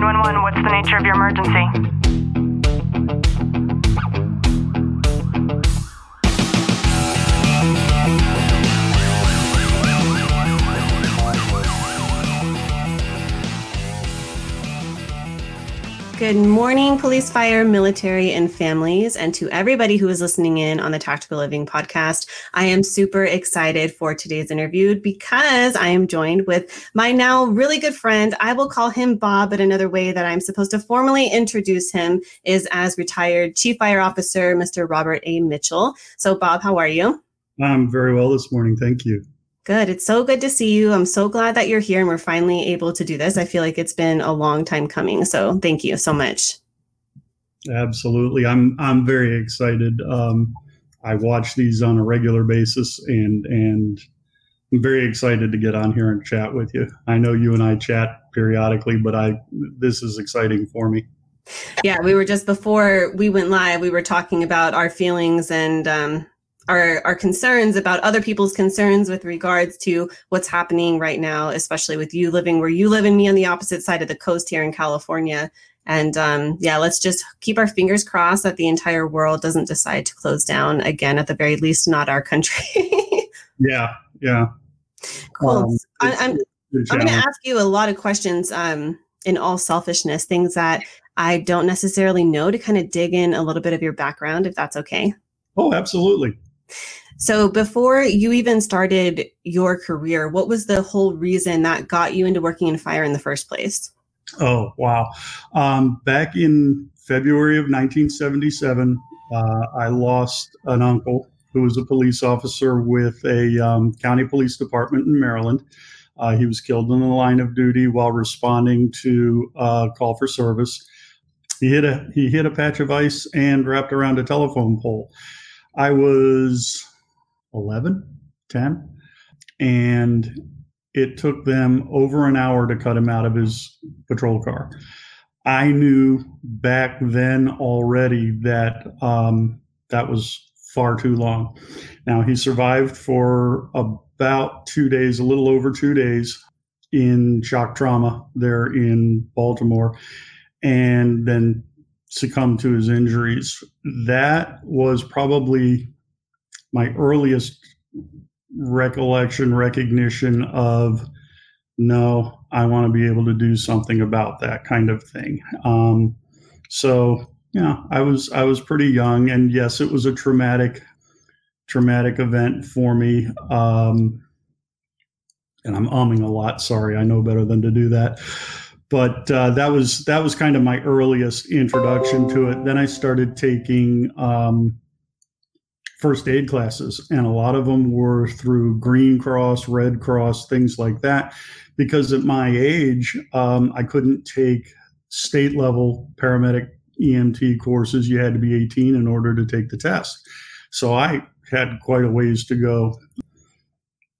911, what's the nature of your emergency? Good morning, police, fire, military, and families, and to everybody who is listening in on the Tactical Living podcast. I am super excited for today's interview because I am joined with my now really good friend. I will call him Bob, but another way that I'm supposed to formally introduce him is as retired Chief Fire Officer, Mr. Robert A. Mitchell. So, Bob, how are you? I'm very well this morning. Thank you. Good. It's so good to see you. I'm so glad that you're here and we're finally able to do this. I feel like it's been a long time coming. So thank you so much. Absolutely. I'm I'm very excited. Um, I watch these on a regular basis and and I'm very excited to get on here and chat with you. I know you and I chat periodically, but I this is exciting for me. Yeah, we were just before we went live, we were talking about our feelings and um, our our concerns about other people's concerns with regards to what's happening right now, especially with you living where you live and me on the opposite side of the coast here in California. And um, yeah, let's just keep our fingers crossed that the entire world doesn't decide to close down again. At the very least, not our country. yeah, yeah. Cool. Um, I, I'm I'm going to ask you a lot of questions. Um, in all selfishness, things that I don't necessarily know to kind of dig in a little bit of your background, if that's okay. Oh, absolutely. So, before you even started your career, what was the whole reason that got you into working in fire in the first place? Oh, wow. Um, back in February of 1977, uh, I lost an uncle who was a police officer with a um, county police department in Maryland. Uh, he was killed in the line of duty while responding to a call for service. He hit a he hit a patch of ice and wrapped around a telephone pole. I was 11, 10, and it took them over an hour to cut him out of his patrol car. I knew back then already that um, that was far too long. Now, he survived for about two days, a little over two days in shock trauma there in Baltimore, and then succumbed to his injuries. That was probably my earliest recollection, recognition of no, I want to be able to do something about that kind of thing. Um, so yeah, I was I was pretty young, and yes, it was a traumatic traumatic event for me. Um, and I'm umming a lot. Sorry, I know better than to do that but uh, that was that was kind of my earliest introduction to it. Then I started taking um, first aid classes, and a lot of them were through Green Cross, Red Cross, things like that. Because at my age, um, I couldn't take state level paramedic EMT courses. You had to be 18 in order to take the test. So I had quite a ways to go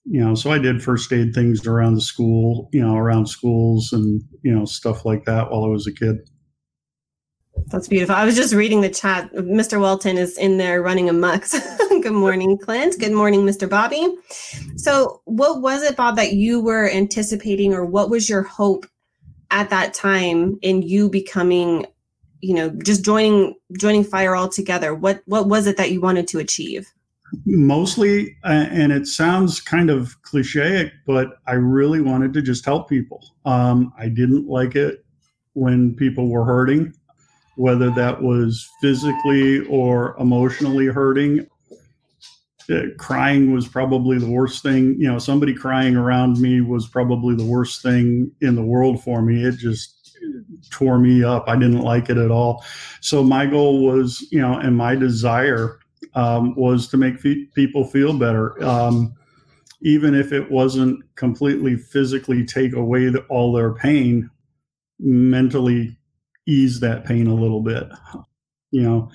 you know, so I did first aid things around the school, you know, around schools and, you know, stuff like that while I was a kid. That's beautiful. I was just reading the chat. Mr. Walton is in there running amok. Good morning, Clint. Good morning, Mr. Bobby. So, what was it, Bob, that you were anticipating, or what was your hope at that time in you becoming, you know, just joining joining fire altogether? What what was it that you wanted to achieve? Mostly uh, and it sounds kind of cliche but i really wanted to just help people. Um, i didn't like it when people were hurting whether that was physically or emotionally hurting. Uh, crying was probably the worst thing. You know somebody crying around me was probably the worst thing in the world for me. It just tore me up. I didn't like it at all. So my goal was you know and my desire um, was to make fe- people feel better. Um, even if it wasn't completely physically take away the, all their pain, mentally ease that pain a little bit. You know,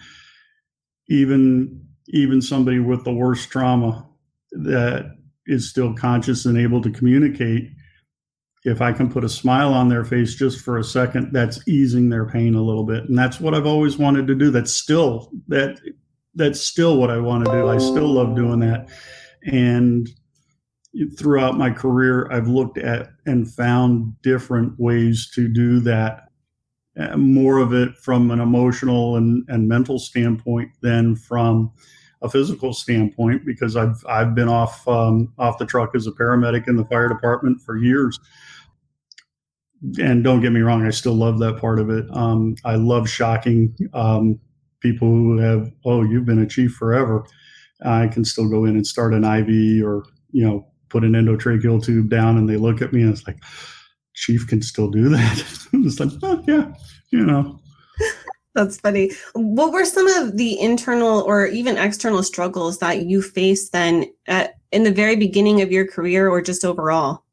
even even somebody with the worst trauma that is still conscious and able to communicate if I can put a smile on their face just for a second, that's easing their pain a little bit. And that's what I've always wanted to do. That's still that that's still what I want to do. I still love doing that. And throughout my career, I've looked at and found different ways to do that uh, more of it from an emotional and, and mental standpoint than from a physical standpoint because I've I've been off um, off the truck as a paramedic in the fire department for years. And don't get me wrong, I still love that part of it. Um, I love shocking um, people who have, oh, you've been a chief forever. I can still go in and start an IV or you know put an endotracheal tube down, and they look at me and it's like, chief can still do that. it's like, oh yeah, you know. That's funny. What were some of the internal or even external struggles that you faced then at, in the very beginning of your career or just overall?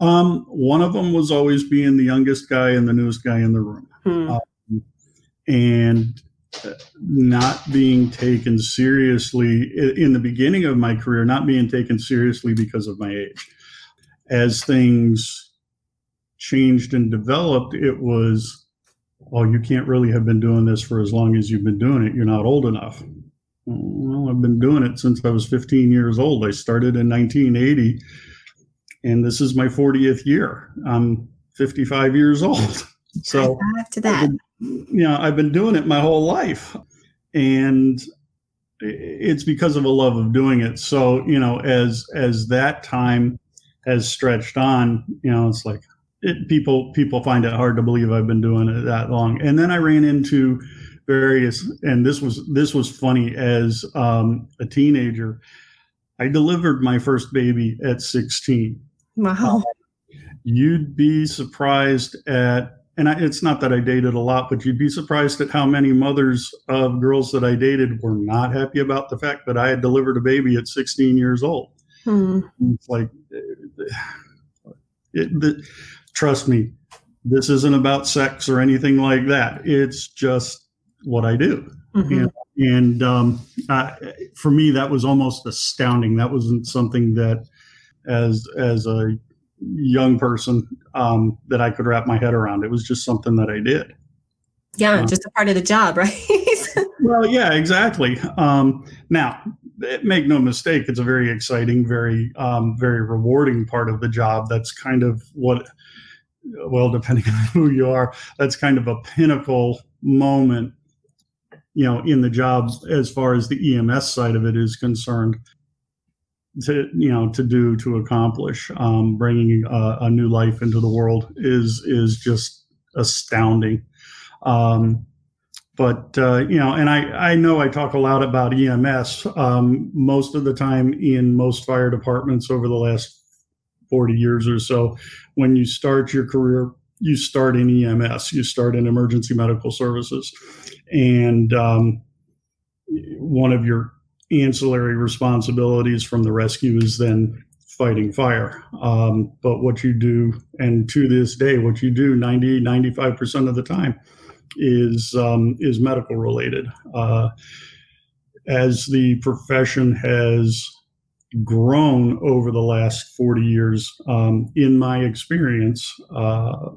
Um, one of them was always being the youngest guy and the newest guy in the room. Hmm. Um, and not being taken seriously in the beginning of my career, not being taken seriously because of my age. As things changed and developed, it was oh, you can't really have been doing this for as long as you've been doing it. You're not old enough. Well, I've been doing it since I was 15 years old. I started in 1980, and this is my 40th year. I'm 55 years old. So after that, been, you know, I've been doing it my whole life, and it's because of a love of doing it. So you know, as as that time has stretched on, you know, it's like it, people people find it hard to believe I've been doing it that long. And then I ran into various, and this was this was funny as um, a teenager. I delivered my first baby at 16. Wow. you'd be surprised at, and I, it's not that I dated a lot, but you'd be surprised at how many mothers of girls that I dated were not happy about the fact that I had delivered a baby at 16 years old. Hmm. It's like, it, the, trust me, this isn't about sex or anything like that. It's just what I do. Mm-hmm. And, and um, uh, for me, that was almost astounding. That wasn't something that, as as a young person, um, that I could wrap my head around. It was just something that I did. Yeah, um, just a part of the job, right? well, yeah, exactly. Um, now, make no mistake, it's a very exciting, very, um, very rewarding part of the job. That's kind of what well, depending on who you are, that's kind of a pinnacle moment, you know, in the job as far as the EMS side of it is concerned. To you know, to do to accomplish, um, bringing a, a, new life into the world is is just astounding. Um, but uh, you know, and I I know I talk a lot about EMS. Um, most of the time in most fire departments over the last 40 years or so, when you start your career, you start in EMS, you start in emergency medical services. And um, one of your ancillary responsibilities from the rescue is then fighting fire. Um, but what you do, and to this day, what you do 90, 95% of the time is, um, is medical related. Uh, as the profession has grown over the last 40 years. Um, in my experience, uh,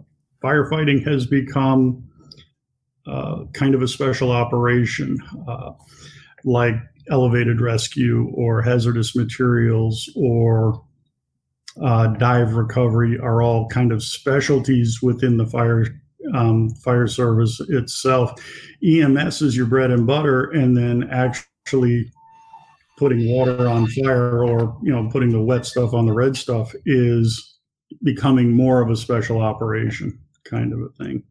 firefighting has become uh, kind of a special operation, uh, like elevated rescue or hazardous materials or uh, dive recovery are all kind of specialties within the fire um, fire service itself. EMS is your bread and butter, and then actually putting water on fire or you know putting the wet stuff on the red stuff is becoming more of a special operation kind of a thing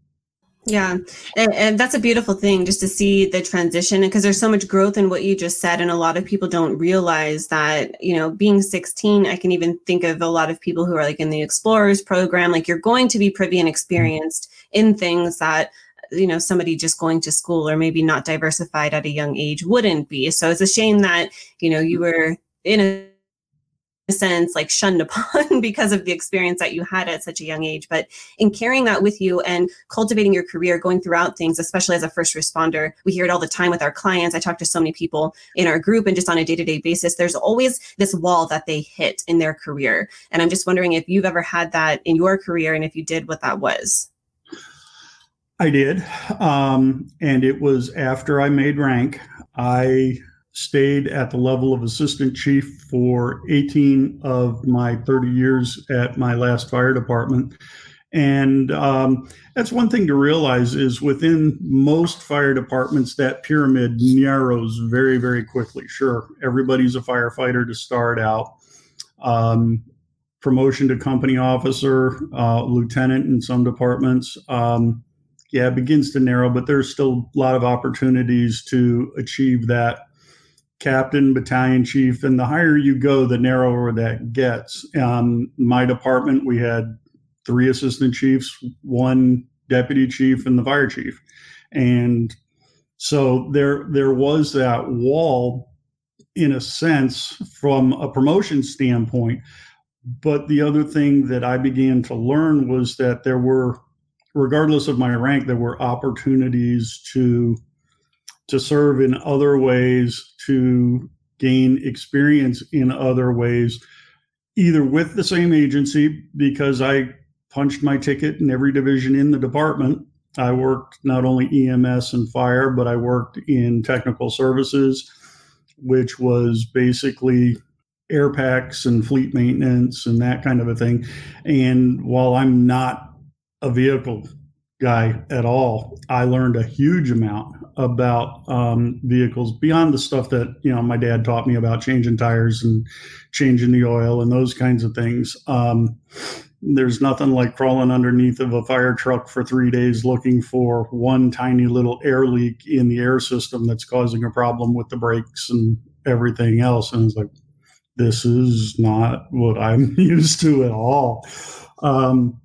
yeah and, and, that's a beautiful thing just to see the transition because there's so much growth in what you just said and a lot of people don't realize that you know being 16 i can even think of a lot of people who are like in the explorers program like you're going to be privy and experienced in things that you know somebody just going to school or maybe not diversified at a young age wouldn't be. So it's a shame that you know you mm-hmm. were in a sense like shunned upon because of the experience that you had at such a young age but in carrying that with you and cultivating your career going throughout things especially as a first responder we hear it all the time with our clients i talk to so many people in our group and just on a day-to-day basis there's always this wall that they hit in their career and i'm just wondering if you've ever had that in your career and if you did what that was I did. Um, and it was after I made rank. I stayed at the level of assistant chief for 18 of my 30 years at my last fire department. And um, that's one thing to realize is within most fire departments, that pyramid narrows very, very quickly. Sure, everybody's a firefighter to start out. Um, promotion to company officer, uh, lieutenant in some departments. Um, yeah, it begins to narrow, but there's still a lot of opportunities to achieve that captain, battalion chief, and the higher you go, the narrower that gets. Um, my department, we had three assistant chiefs, one deputy chief, and the fire chief, and so there there was that wall, in a sense, from a promotion standpoint. But the other thing that I began to learn was that there were, regardless of my rank, there were opportunities to to serve in other ways, to gain experience in other ways, either with the same agency, because I punched my ticket in every division in the department. I worked not only EMS and fire, but I worked in technical services, which was basically air packs and fleet maintenance and that kind of a thing. And while I'm not a vehicle guy at all, I learned a huge amount about um, vehicles beyond the stuff that you know my dad taught me about changing tires and changing the oil and those kinds of things. Um, there's nothing like crawling underneath of a fire truck for three days looking for one tiny little air leak in the air system that's causing a problem with the brakes and everything else. And it's like, this is not what I'm used to at all. Um,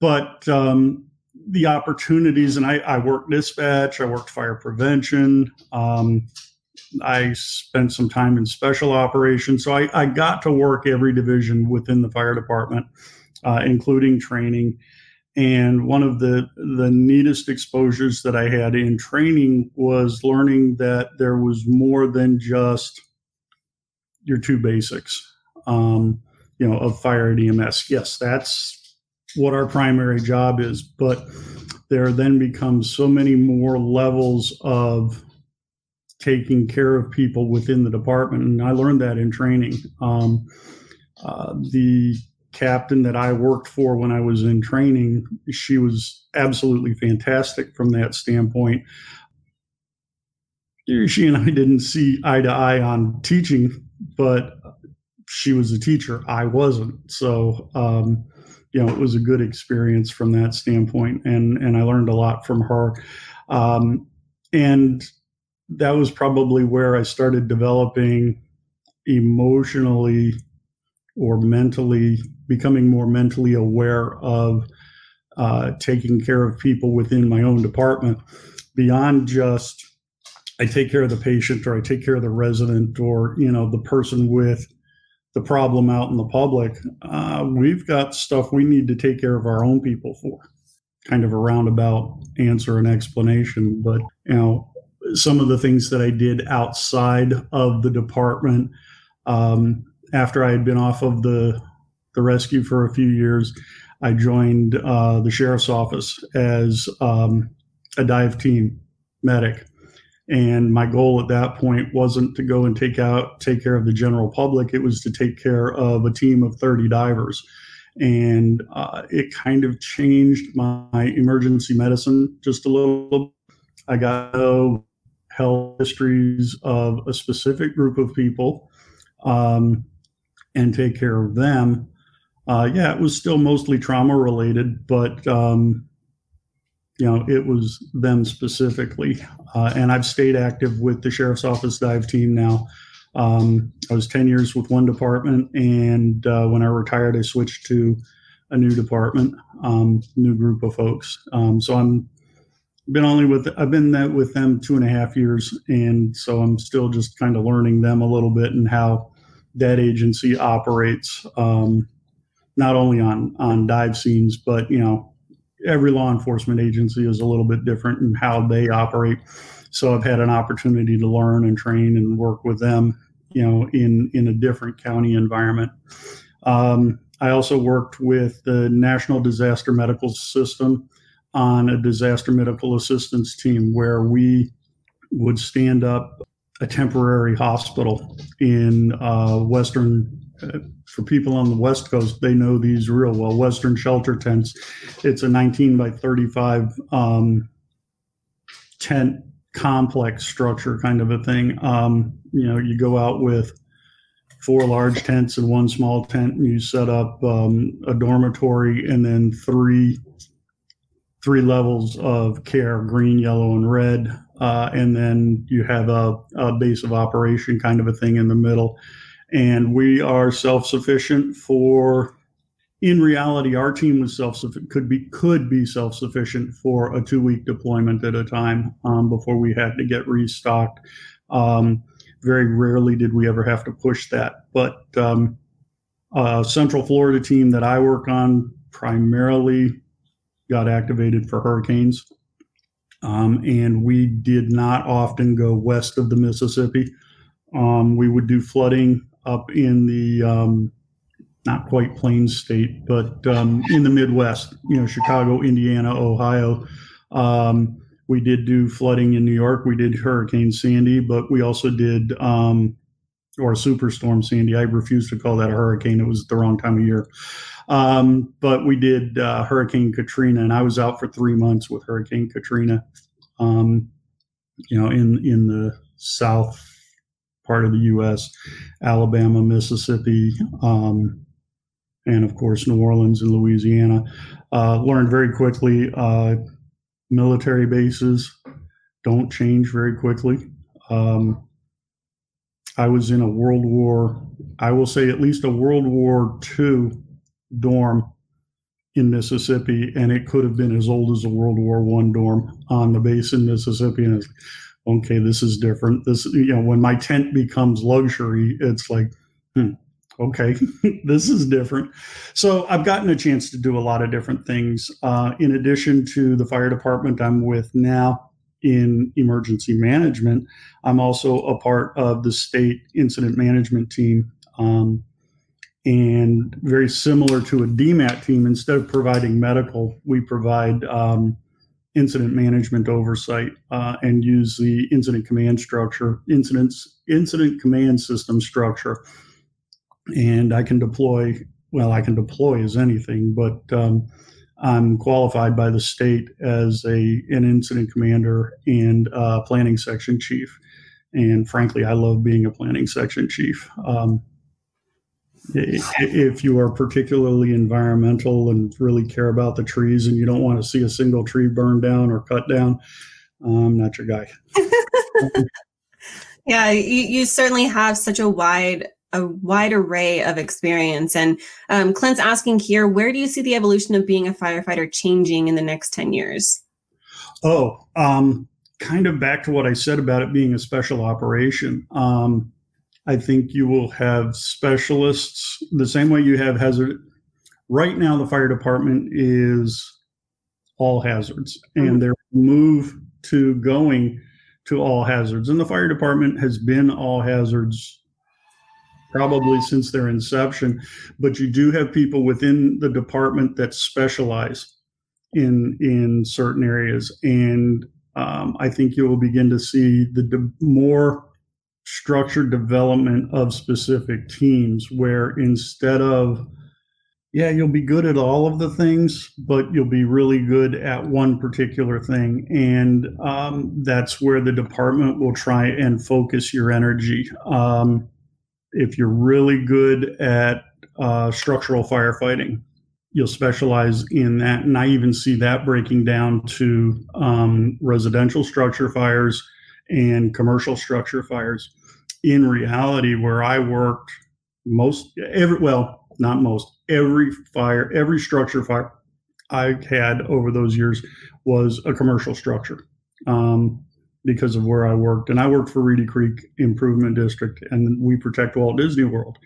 but um, the opportunities, and I, I, worked dispatch, I worked fire prevention. Um, I spent some time in special operations. So I, I, got to work every division within the fire department, uh, including training. And one of the, the neatest exposures that I had in training was learning that there was more than just your two basics, um, you know, of fire and EMS. Yes, that's what our primary job is, but there then becomes so many more levels of taking care of people within the department. And I learned that in training. Um, uh, the captain that I worked for when I was in training, she was absolutely fantastic from that standpoint. She and I didn't see eye to eye on teaching, but she was a teacher. I wasn't. So, um, you know, it was a good experience from that standpoint, and and I learned a lot from her. Um, and that was probably where I started developing emotionally or mentally becoming more mentally aware of uh, taking care of people within my own department beyond just I take care of the patient or I take care of the resident or you know the person with the problem out in the public, uh, we've got stuff we need to take care of our own people for. Kind of a roundabout answer and explanation, but you know, some of the things that I did outside of the department um, after I had been off of the the rescue for a few years, I joined uh, the sheriff's office as um, a dive team medic and my goal at that point wasn't to go and take out take care of the general public. It was to take care of a team of 30 divers. And uh, it kind of changed my emergency medicine just a little. I got health histories of a specific group of people um, and take care of them. Uh, yeah it was still mostly trauma related but um, you know, it was them specifically. Uh, and I've stayed active with the sheriff's office dive team now. Um, I was 10 years with one department, and uh, when I retired, I switched to a new department, um, new group of folks. Um, so I'm been only with I've been with them two and a half years, and so I'm still just kind of learning them a little bit and how that agency operates, um, not only on on dive scenes, but you know every law enforcement agency is a little bit different in how they operate. So I've had an opportunity to learn and train and work with them, you know, in in a different county environment. Um, I also worked with the National Disaster Medical System on a disaster medical assistance team where we would stand up a temporary hospital in uh, western uh, for people on the West Coast, they know these real well. Western shelter tents. It's a 19 by 35 um, tent complex structure kind of a thing. Um, you know, you go out with four large tents and one small tent, and you set up um, a dormitory and then three three levels of care: green, yellow, and red. Uh, and then you have a, a base of operation kind of a thing in the middle. And we are self sufficient for in reality, our team was self could be could be self sufficient for a two week deployment at a time um, before we had to get restocked. Um, very rarely did we ever have to push that, but um, uh, Central Florida team that I work on primarily got activated for hurricanes, um, and we did not often go west of the Mississippi. Um, we would do flooding up in the um, not quite Plains State, but um, in the Midwest, you know, Chicago, Indiana, Ohio. Um, we did do flooding in New York. We did Hurricane Sandy, but we also did, um, or Superstorm Sandy. I refuse to call that a hurricane. It was the wrong time of year. Um, but we did uh, Hurricane Katrina, and I was out for three months with Hurricane Katrina. Um, you know, in in the south part of the U.S., Alabama, Mississippi, um, and of course New Orleans and Louisiana. Uh, learned very quickly uh, military bases don't change very quickly. Um, I was in a World War, I will say at least a World War II dorm in Mississippi, and it could have been as old as a World War One dorm on the base in Mississippi. And okay, this is different. This, you know, when my tent becomes luxury, it's like, hmm, okay, this is different. So I've gotten a chance to do a lot of different things. Uh, in addition to the fire department I'm with now in emergency management, I'm also a part of the state incident management team. Um, and very similar to a DMAT team, instead of providing medical, we provide um, incident management oversight uh, and use the incident command structure, incidents, incident command system structure and I can deploy. Well, I can deploy as anything, but um, I'm qualified by the state as a an incident commander and uh, planning section chief. And frankly, I love being a planning section chief. Um, if you are particularly environmental and really care about the trees and you don't want to see a single tree burned down or cut down, I'm not your guy. yeah, you, you certainly have such a wide a wide array of experience. And um, Clint's asking here, where do you see the evolution of being a firefighter changing in the next 10 years? Oh, um, kind of back to what I said about it being a special operation. Um, I think you will have specialists the same way you have hazard. Right now, the fire department is all hazards, and mm-hmm. their move to going to all hazards. And the fire department has been all hazards probably since their inception. But you do have people within the department that specialize in in certain areas, and um, I think you will begin to see the de- more structured development of specific teams where instead of yeah you'll be good at all of the things but you'll be really good at one particular thing and um, that's where the department will try and focus your energy um, if you're really good at uh, structural firefighting, you'll specialize in that. And I even see that breaking down to um, residential structure fires and commercial structure fires. In reality, where I worked, most every well, not most every fire, every structure fire I had over those years was a commercial structure. Um, because of where I worked. And I worked for Reedy Creek Improvement District, and we protect Walt Disney World.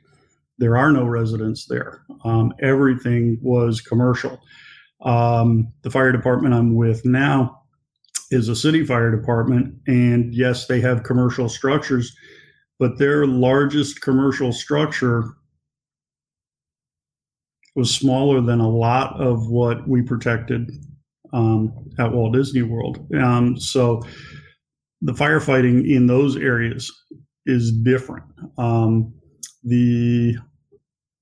There are no residents there. Um, everything was commercial. Um, the fire department I'm with now is a city fire department, and yes, they have commercial structures, but their largest commercial structure was smaller than a lot of what we protected um, at Walt Disney World. Um, so the firefighting in those areas is different. Um, the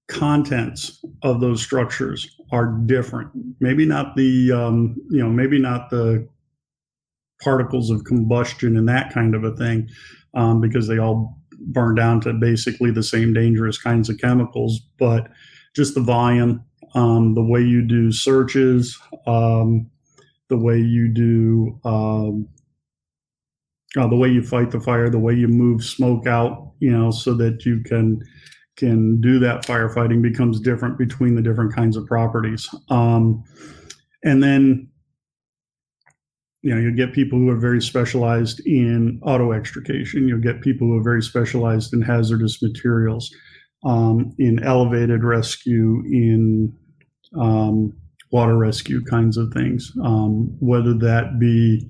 contents of those structures are different. Maybe not the um, you know maybe not the particles of combustion and that kind of a thing, um, because they all burn down to basically the same dangerous kinds of chemicals, but just the volume, um, the way you do searches, um, the way you do um, uh, the way you fight the fire, the way you move smoke out, you know, so that you can can do that firefighting becomes different between the different kinds of properties. Um, and then, you know, you get people who are very specialized in auto extrication. You'll get people who are very specialized in hazardous materials, um, in elevated rescue, in um, water rescue kinds of things. Um, whether that be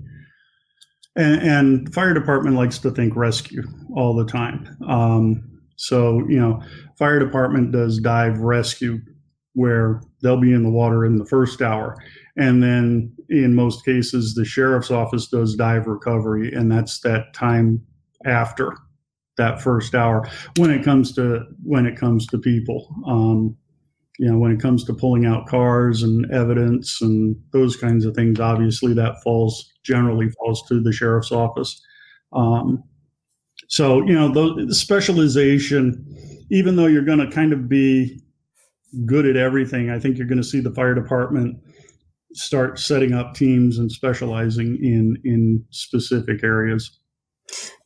and, and, fire department likes to think rescue all the time. Um, so, you know, fire department does dive rescue where they'll be in the water in the first hour. And then in most cases, the sheriff's office does dive recovery, and that's that time after that first hour when it comes to when it comes to people. Um, you know, when it comes to pulling out cars and evidence and those kinds of things, obviously that falls generally falls to the sheriff's office. Um, so, you know, the specialization, even though you're going to kind of be good at everything, I think you're going to see the fire department start setting up teams and specializing in in specific areas.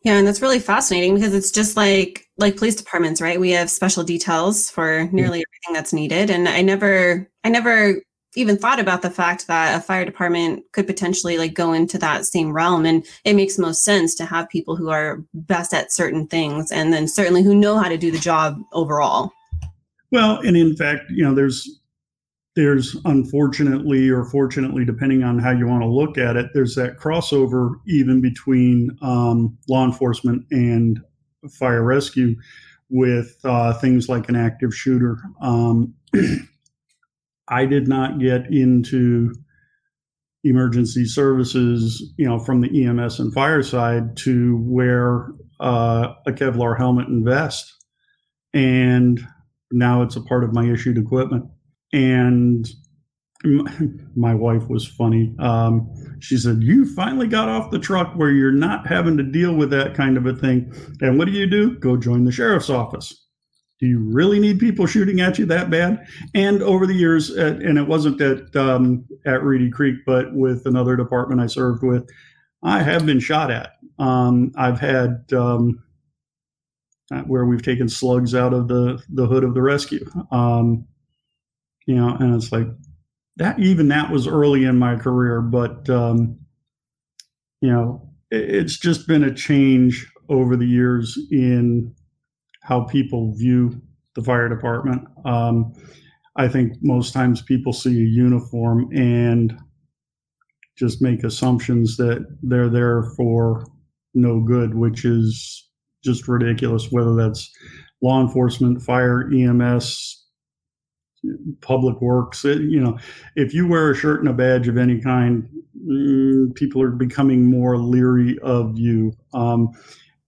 Yeah, and that's really fascinating because it's just like like police departments, right? We have special details for mm-hmm. nearly everything that's needed, and I never I never even thought about the fact that a fire department could potentially like go into that same realm and it makes most sense to have people who are best at certain things and then certainly who know how to do the job overall well and in fact you know there's there's unfortunately or fortunately depending on how you want to look at it there's that crossover even between um, law enforcement and fire rescue with uh, things like an active shooter um, I did not get into emergency services, you know, from the EMS and fire side to wear uh, a Kevlar helmet and vest. And now it's a part of my issued equipment. And my wife was funny. Um, she said, You finally got off the truck where you're not having to deal with that kind of a thing. And what do you do? Go join the sheriff's office do you really need people shooting at you that bad? And over the years, at, and it wasn't at um, at Reedy Creek, but with another department I served with, I have been shot at. Um, I've had um, where we've taken slugs out of the the hood of the rescue. Um, you know, and it's like that. Even that was early in my career, but um, you know, it, it's just been a change over the years in how people view the fire department. Um, I think most times people see a uniform and just make assumptions that they're there for no good, which is just ridiculous, whether that's law enforcement, fire, EMS, public works. It, you know, if you wear a shirt and a badge of any kind, mm, people are becoming more leery of you. Um,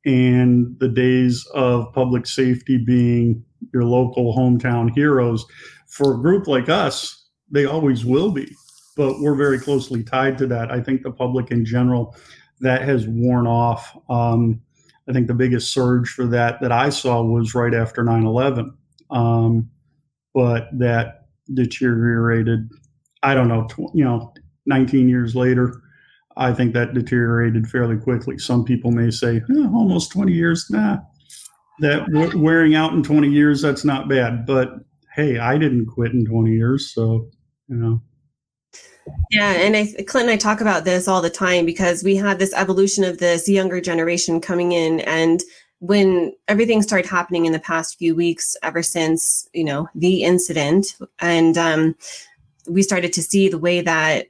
and the days of public safety being your local hometown heroes. For a group like us, they always will be, but we're very closely tied to that. I think the public in general, that has worn off. Um, I think the biggest surge for that that I saw was right after 9 11. Um, but that deteriorated, I don't know, tw- you know, 19 years later. I think that deteriorated fairly quickly. Some people may say, eh, almost 20 years. Nah, that w- wearing out in 20 years, that's not bad. But hey, I didn't quit in 20 years. So, you know. Yeah, and I, Clint and I talk about this all the time because we have this evolution of this younger generation coming in, and when everything started happening in the past few weeks, ever since you know the incident, and um, we started to see the way that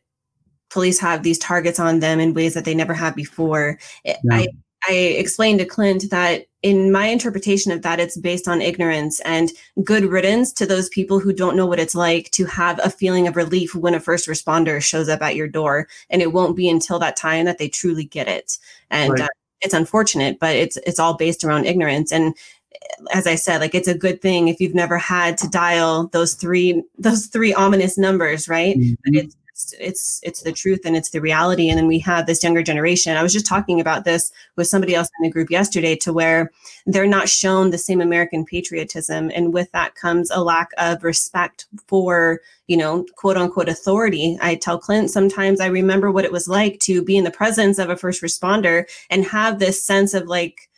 police have these targets on them in ways that they never have before. Yeah. I I explained to Clint that in my interpretation of that, it's based on ignorance and good riddance to those people who don't know what it's like to have a feeling of relief when a first responder shows up at your door. And it won't be until that time that they truly get it. And right. uh, it's unfortunate, but it's it's all based around ignorance. And as I said, like it's a good thing if you've never had to dial those three those three ominous numbers, right? Mm-hmm. But it's it's it's the truth and it's the reality. And then we have this younger generation. I was just talking about this with somebody else in the group yesterday, to where they're not shown the same American patriotism, and with that comes a lack of respect for you know quote unquote authority. I tell Clint sometimes I remember what it was like to be in the presence of a first responder and have this sense of like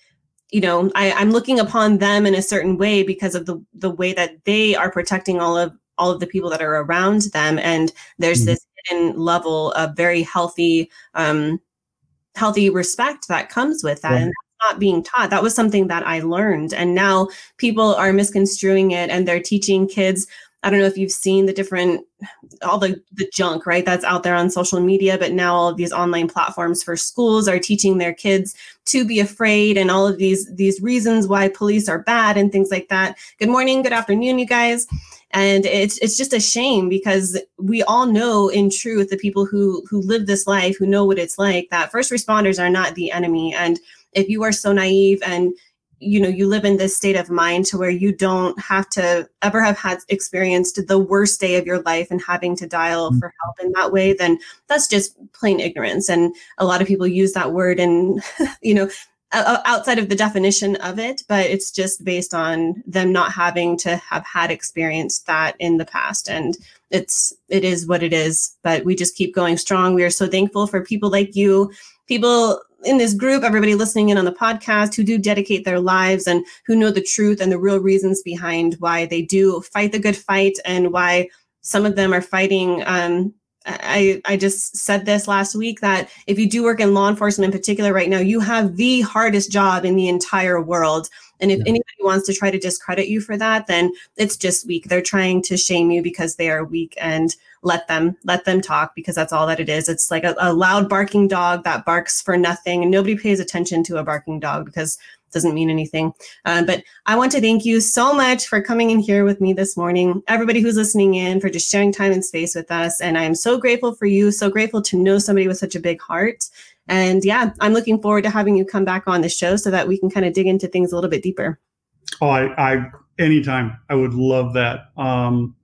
you know I, i'm looking upon them in a certain way because of the the way that they are protecting all of all of the people that are around them and there's mm-hmm. this hidden level of very healthy um healthy respect that comes with that yeah. and that's not being taught. That was something that i learned. And now people are misconstruing it and they're teaching kids I don't know if you've seen the different all the the junk right that's out there on social media but now all of these online platforms for schools are teaching their kids to be afraid and all of these these reasons why police are bad and things like that. Good morning good afternoon you guys and it's it's just a shame because we all know in truth the people who who live this life who know what it's like that first responders are not the enemy and if you are so naive and you know you live in this state of mind to where you don't have to ever have had experienced the worst day of your life and having to dial mm-hmm. for help in that way then that's just plain ignorance and a lot of people use that word and you know outside of the definition of it but it's just based on them not having to have had experienced that in the past and it's it is what it is but we just keep going strong we are so thankful for people like you people in this group, everybody listening in on the podcast who do dedicate their lives and who know the truth and the real reasons behind why they do fight the good fight and why some of them are fighting. Um, I, I just said this last week that if you do work in law enforcement in particular right now, you have the hardest job in the entire world. And if yeah. anybody wants to try to discredit you for that, then it's just weak. They're trying to shame you because they are weak. And let them let them talk because that's all that it is it's like a, a loud barking dog that barks for nothing and nobody pays attention to a barking dog because doesn't mean anything. Uh, but i want to thank you so much for coming in here with me this morning. Everybody who's listening in for just sharing time and space with us. And i'm so grateful for you so grateful to know somebody with such a big heart. And yeah i'm looking forward to having you come back on the show so that we can kind of dig into things a little bit deeper. Oh i, I anytime. I would love that. Um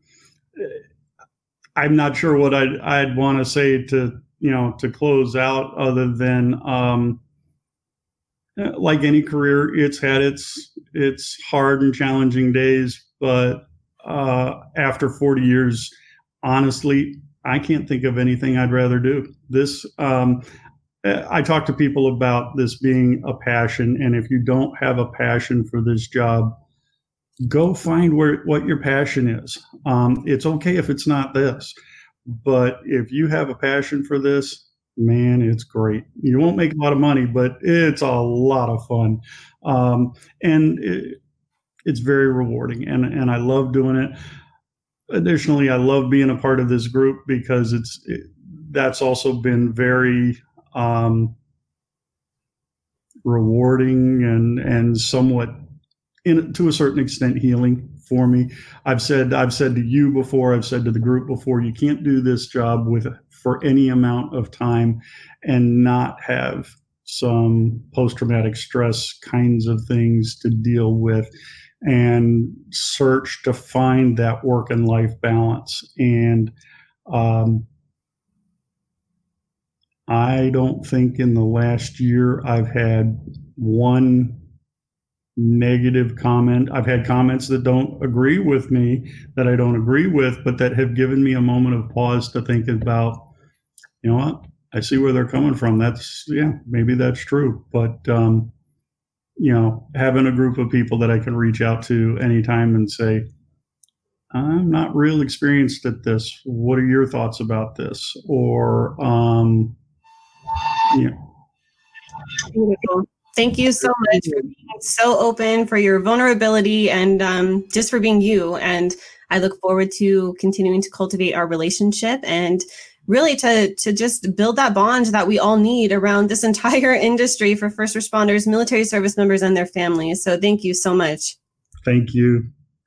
I'm not sure what I'd, I'd want to say to you know to close out other than um, like any career, it's had its its hard and challenging days, but uh, after 40 years, honestly, I can't think of anything I'd rather do. This um, I talk to people about this being a passion, and if you don't have a passion for this job, go find where what your passion is. Um, it's okay if it's not this, but if you have a passion for this, man, it's great. You won't make a lot of money, but it's a lot of fun, um, and it, it's very rewarding. And and I love doing it. Additionally, I love being a part of this group because it's it, that's also been very um, rewarding and and somewhat in to a certain extent healing for me. I've said I've said to you before, I've said to the group before, you can't do this job with for any amount of time and not have some post traumatic stress kinds of things to deal with and search to find that work and life balance and um, I don't think in the last year I've had one negative comment. I've had comments that don't agree with me, that I don't agree with, but that have given me a moment of pause to think about, you know what? I see where they're coming from. That's, yeah, maybe that's true. But, um, you know, having a group of people that I can reach out to anytime and say, I'm not real experienced at this. What are your thoughts about this? Or, um, know, Beautiful. Thank you so much for being so open, for your vulnerability, and um, just for being you. And I look forward to continuing to cultivate our relationship and really to to just build that bond that we all need around this entire industry for first responders, military service members, and their families. So thank you so much. Thank you.